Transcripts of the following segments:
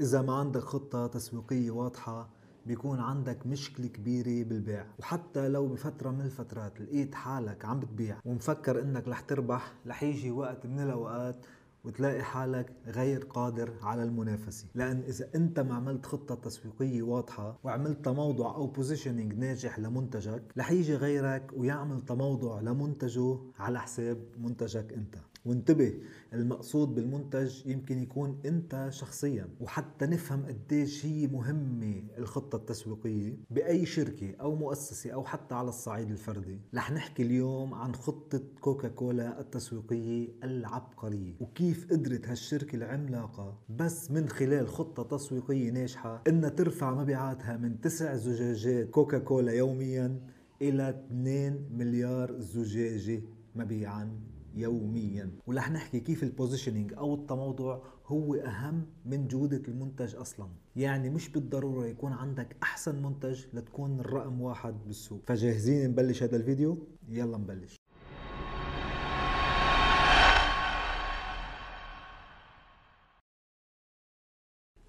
إذا ما عندك خطة تسويقية واضحة بيكون عندك مشكلة كبيرة بالبيع. وحتى لو بفترة من الفترات لقيت حالك عم بتبيع ومفكر إنك رح تربح رح يجي وقت من الأوقات وتلاقي حالك غير قادر على المنافسة. لأن إذا أنت ما عملت خطة تسويقية واضحة وعملت تموضع أو بوزيشننج ناجح لمنتجك رح يجي غيرك ويعمل تموضع لمنتجه على حساب منتجك أنت. وانتبه المقصود بالمنتج يمكن يكون انت شخصيا وحتى نفهم قديش هي مهمة الخطة التسويقية بأي شركة أو مؤسسة أو حتى على الصعيد الفردي. رح نحكي اليوم عن خطة كوكا كولا التسويقية العبقرية وكيف قدرت هالشركة العملاقة بس من خلال خطة تسويقية ناجحة إنها ترفع مبيعاتها من تسع زجاجات كوكا كولا يوميا إلى 2 مليار زجاجة مبيعا. يوميا. ورح نحكي كيف البوزيشننج أو التموضع هو أهم من جودة المنتج أصلا. يعني مش بالضرورة يكون عندك أحسن منتج لتكون الرقم واحد بالسوق. فجاهزين نبلش هذا الفيديو؟ يلا نبلش.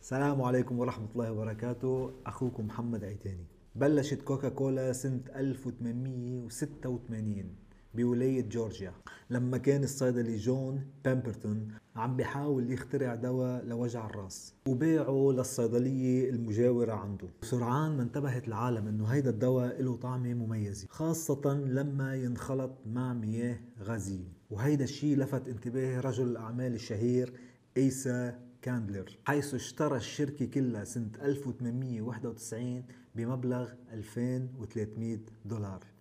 السلام عليكم ورحمة الله وبركاته. أخوكم محمد عيتاني. بلشت كوكا كولا سنة 1886 بولاية جورجيا لما كان الصيدلي جون بامبرتون عم بيحاول يخترع دواء لوجع الراس وبيعه للصيدلية المجاورة عنده. سرعان ما انتبهت العالم إنه هيدا الدواء له طعمة مميزة خاصة لما ينخلط مع مياه غازية. وهيدا الشيء لفت انتباه رجل الأعمال الشهير إيسا كاندلر حيث اشترى الشركة كلها سنة 1891 بمبلغ 2300 دولار.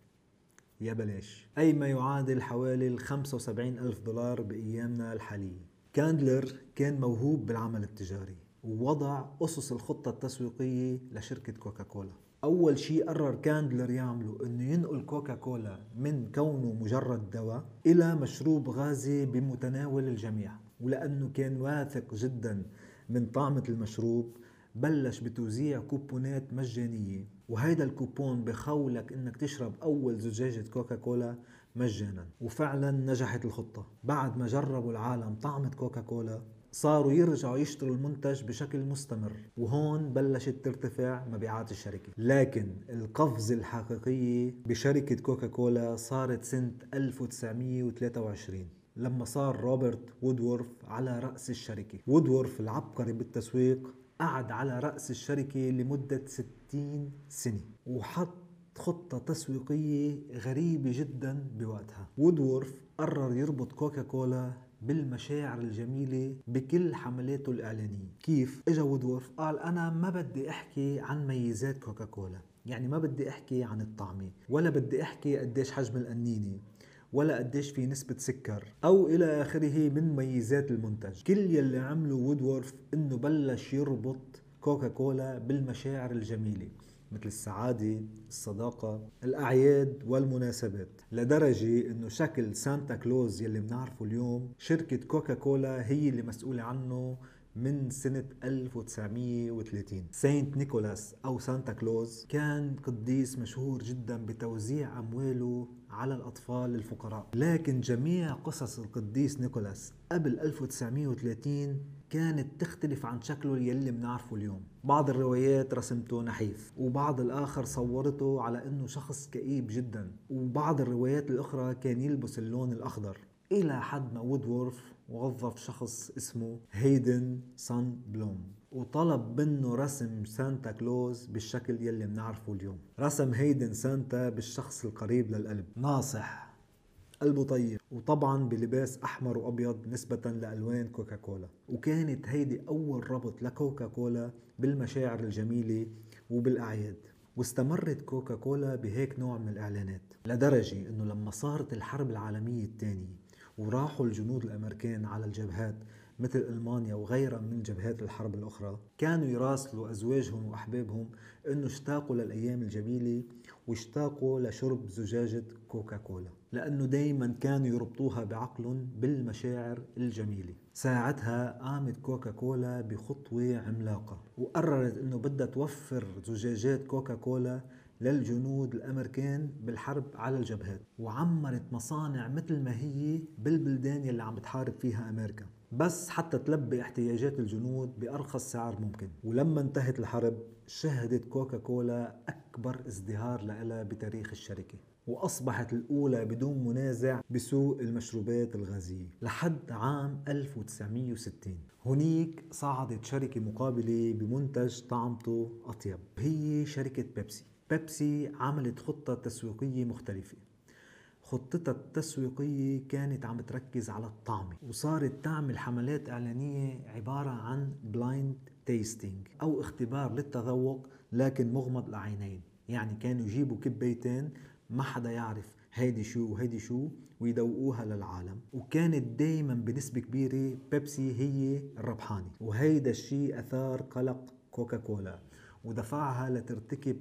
يا بلاش. أي ما يعادل حوالي ال 75 ألف دولار بأيامنا الحالية. كاندلر كان موهوب بالعمل التجاري ووضع أسس الخطة التسويقية لشركة كوكاكولا. أول شيء قرر كاندلر يعمله أنه ينقل كوكاكولا من كونه مجرد دواء إلى مشروب غازي بمتناول الجميع ولأنه كان واثق جدا من طعمة المشروب بلش بتوزيع كوبونات مجانية وهيدا الكوبون بخولك إنك تشرب أول زجاجة كوكا كولا مجانا. وفعلا نجحت الخطة. بعد ما جربوا العالم طعمة كوكا كولا صاروا يرجعوا يشتروا المنتج بشكل مستمر. وهون بلشت ترتفع مبيعات الشركة. لكن القفزة الحقيقية بشركة كوكا كولا صارت سنة 1923 لما صار روبرت وودورف على رأس الشركة. وودورف العبقري بالتسويق قعد على رأس الشركة لمدة 60 سنة وحط خطة تسويقية غريبة جدا بوقتها. وودورف قرر يربط كوكا كولا بالمشاعر الجميلة بكل حملاته الإعلانية. كيف؟ إجا وودورف قال أنا ما بدي أحكي عن ميزات كوكا كولا يعني ما بدي أحكي عن الطعمة ولا بدي أحكي قديش حجم القنينة ولا قديش في نسبة سكر أو إلى آخره من ميزات المنتج. كل يلي عمله وودورف إنه بلش يربط كوكا كولا بالمشاعر الجميلة مثل السعادة، الصداقة، الأعياد والمناسبات. لدرجة أنه شكل سانتا كلوز يلي بنعرفه اليوم شركة كوكا كولا هي اللي مسؤولة عنه من سنة 1930 سانت نيكولاس أو سانتا كلوز كان قديس مشهور جدا بتوزيع أمواله على الأطفال الفقراء. لكن جميع قصص القديس نيكولاس قبل 1930 كانت تختلف عن شكله يلي بنعرفه اليوم. بعض الروايات رسمته نحيف وبعض الآخر صورته على أنه شخص كئيب جدا وبعض الروايات الأخرى كان يلبس اللون الأخضر. إلى حد ما وودورف وظف شخص اسمه هيدن سان بلوم وطلب منه رسم سانتا كلوز بالشكل يلي بنعرفه اليوم. رسم هيدن سانتا بالشخص القريب للقلب ناصح قلبه طيب وطبعا بلباس أحمر وأبيض نسبة لألوان كوكاكولا. وكانت هيدي أول ربط لكوكا كولا بالمشاعر الجميلة وبالأعياد واستمرت كوكا كولا بهيك نوع من الإعلانات لدرجة إنه لما صارت الحرب العالمية الثانية وراحوا الجنود الامريكان على الجبهات مثل ألمانيا وغيرها من جبهات الحرب الأخرى. كانوا يراسلوا أزواجهم وأحبابهم إنه اشتاقوا للأيام الجميلة واشتاقوا لشرب زجاجة كوكا كولا لأنه دائما كانوا يربطوها بعقلهم بالمشاعر الجميلة. ساعتها قامت كوكا كولا بخطوة عملاقة وقررت إنه بدها توفر زجاجات كوكا كولا للجنود الأمريكان بالحرب على الجبهات وعمرت مصانع مثل ما هي بالبلدان يلي عم بتحارب فيها أمريكا. بس حتى تلبي احتياجات الجنود بأرخص سعر ممكن. ولما انتهت الحرب شهدت كوكا كولا أكبر ازدهار لها بتاريخ الشركة وأصبحت الأولى بدون منازع بسوق المشروبات الغازية لحد عام 1960 هنيك صعدت شركة مقابلة بمنتج طعمته أطيب هي شركة بيبسي. بيبسي عملت خطة تسويقية مختلفة. خطتها التسويقية كانت عم تركز على الطعمة وصارت تعمل حملات إعلانية عبارة عن blind testing أو اختبار للتذوق لكن مغمض العينين. يعني كانوا يجيبوا كبيتين ما حدا يعرف هيدي شو وهيدي شو ويدوقوها للعالم. وكانت دايما بنسبة كبيرة بيبسي هي الربحانة. وهيدا الشيء أثار قلق كوكا كولا ودفعها لترتكب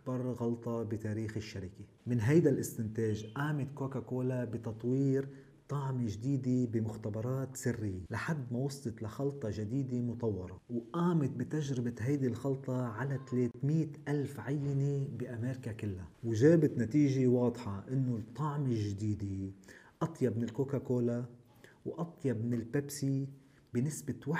أكبر غلطة بتاريخ الشركة. من هيدا الاستنتاج قامت كوكا كولا بتطوير طعمة جديدة بمختبرات سرية لحد ما وصلت لخلطة جديدة مطورة وقامت بتجربة هيدي الخلطة على 300 ألف عينة بأمريكا كلها. وجابت نتيجة واضحة إنه الطعمة الجديدة أطيب من الكوكا كولا وأطيب من البيبسي بنسبة 61%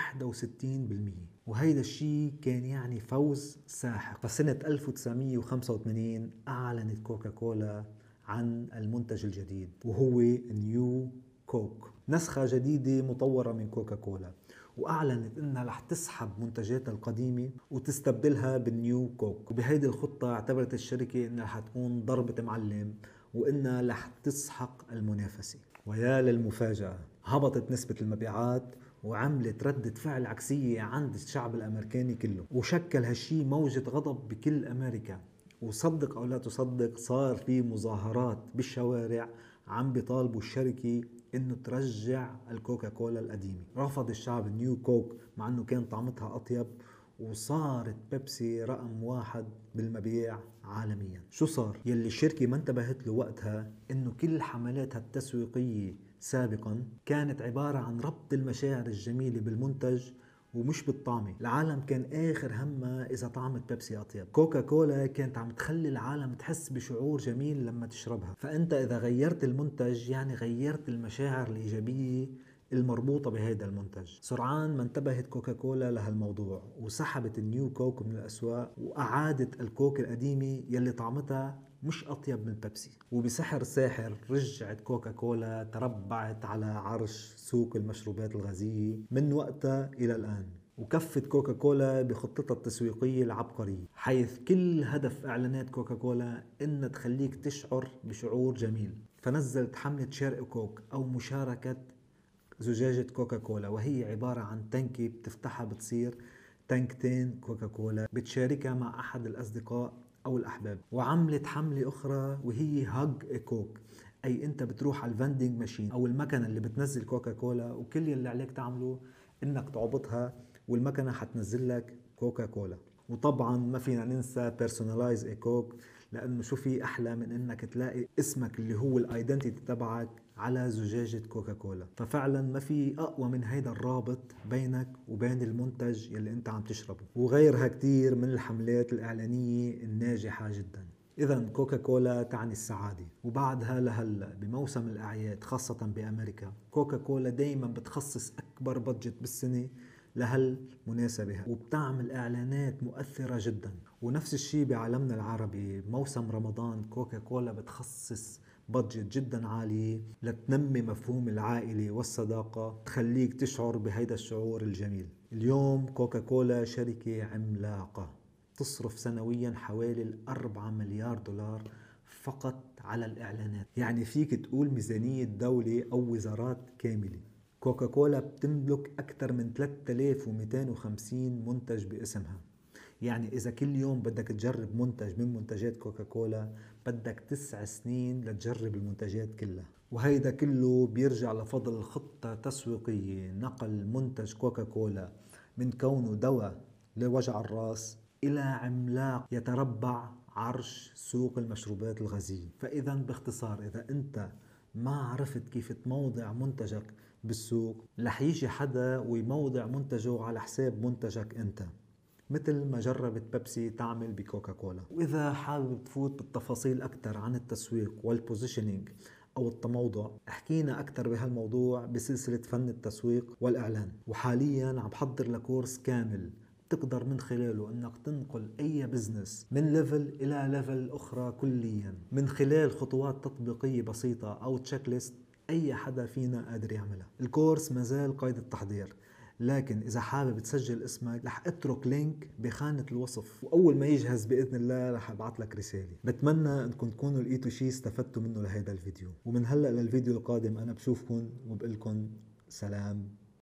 وهيدا الشيء كان يعني فوز ساحق. فسنة 1985 أعلنت كوكا كولا عن المنتج الجديد وهو نيو كوك. نسخة جديدة مطورة من كوكا كولا وأعلنت إنها رح تسحب منتجاتها القديمة وتستبدلها بالنيو كوك. وبهيدي الخطة اعتبرت الشركة إنها رح تكون ضربة معلم وإنها رح تسحق المنافسة. ويا للمفاجأة هبطت نسبة المبيعات وعملت ردة فعل عكسية عند الشعب الأمريكاني كله. وشكل هالشي موجة غضب بكل أمريكا. وصدق أو لا تصدق صار في مظاهرات بالشوارع عم بيطالبوا الشركة إنه ترجع الكوكا كولا القديمة. رفض الشعب النيو كوك مع إنه كان طعمتها أطيب وصارت بيبسي رقم واحد بالمبيع عالميا. شو صار؟ يلي الشركة ما انتبهت له وقتها إنه كل حملاتها التسويقية سابقا كانت عبارة عن ربط المشاعر الجميلة بالمنتج ومش بالطعمة. العالم كان آخر همها إذا طعمت بيبسي أطيب. كوكا كولا كانت عم تخلي العالم تحس بشعور جميل لما تشربها. فأنت إذا غيرت المنتج يعني غيرت المشاعر الإيجابية المربوطة بهذا المنتج. سرعان ما انتبهت كوكا كولا لهالموضوع وسحبت ال New Coke من الأسواق وأعادت الكوك القديمة يلي طعمتها مش أطيب من بيبسي. وبسحر ساحر رجعت كوكا كولا تربعت على عرش سوق المشروبات الغازية من وقتها إلى الآن وكفت كوكا كولا بخطتها التسويقية العبقرية حيث كل هدف إعلانات كوكا كولا إنها تخليك تشعر بشعور جميل. فنزلت حملة Share Coke أو مشاركة زجاجة كوكا كولا وهي عبارة عن تنكي بتفتحها بتصير تنكتين كوكا كولا بتشاركها مع أحد الأصدقاء أو الأحباب. وعملت حملة أخرى وهي Hug Coke أي أنت بتروح على ال vending machine أو المكنة اللي بتنزل كوكا كولا وكل اللي عليك تعمله إنك تعبطها والمكنة حتنزل لك كوكا كولا وطبعا ما فينا ننسى personalized Coke لأنه شو في أحلى من إنك تلاقي اسمك اللي هو ال identity تبعك على زجاجة كوكا كولا ففعلا ما في أقوى من هيدا الرابط بينك وبين المنتج يلي أنت عم تشربه. وغيرها كتير من الحملات الإعلانية الناجحة جدا. إذا كوكا كولا تعني السعادة. وبعدها لهلأ بموسم الأعياد خاصة بأمريكا كوكا كولا دايما بتخصص أكبر budget بالسنة لهالمناسبة وبتعمل إعلانات مؤثرة جدا. ونفس الشيء بعالمنا العربي. موسم رمضان كوكا كولا بتخصص بادجت جدا عالية لتنمي مفهوم العائلة والصداقة تخليك تشعر بهيدا الشعور الجميل. اليوم كوكا كولا شركة عملاقة تصرف سنويا حوالي الأربعة مليار دولار فقط على الإعلانات. يعني فيك تقول ميزانية دولة أو وزارات كاملة. كوكا كولا بتملك أكثر من 3250 منتج باسمها. يعني إذا كل يوم بدك تجرب منتج من منتجات كوكا كولا بدك تسع سنين لتجرب المنتجات كلها. وهيدا كله بيرجع لفضل خطة تسويقية نقل منتج كوكا كولا من كونه دواء لوجع الرأس إلى عملاق يتربع عرش سوق المشروبات الغازية. فإذا باختصار إذا أنت ما عرفت كيف تموضع منتجك بالسوق رح يجي حدا ويموضع منتجه على حساب منتجك أنت. مثل ما جربت بيبسي تعمل بكوكا كولا وإذا حابب تفوت بالتفاصيل أكثر عن التسويق وال positioning أو التموضع حكينا أكثر بهالموضوع بسلسلة فن التسويق والإعلان. وحاليا عم بحضر لكورس كامل تقدر من خلاله إنك تنقل أي business من level إلى level أخرى كليا. من خلال خطوات تطبيقية بسيطة أو checklist أي حدا فينا قادر يعملها. الكورس مازال قيد التحضير. لكن إذا حابب تسجل اسمك رح أترك لينك بخانة الوصف. وأول ما يجهز بإذن الله رح ابعث لك رسالة. بتمنى انكم تكونوا لقيتوا شيء استفدتوا منه لهذا الفيديو. ومن هلأ للفيديو القادم أنا بشوفكم وبقول لكم سلام.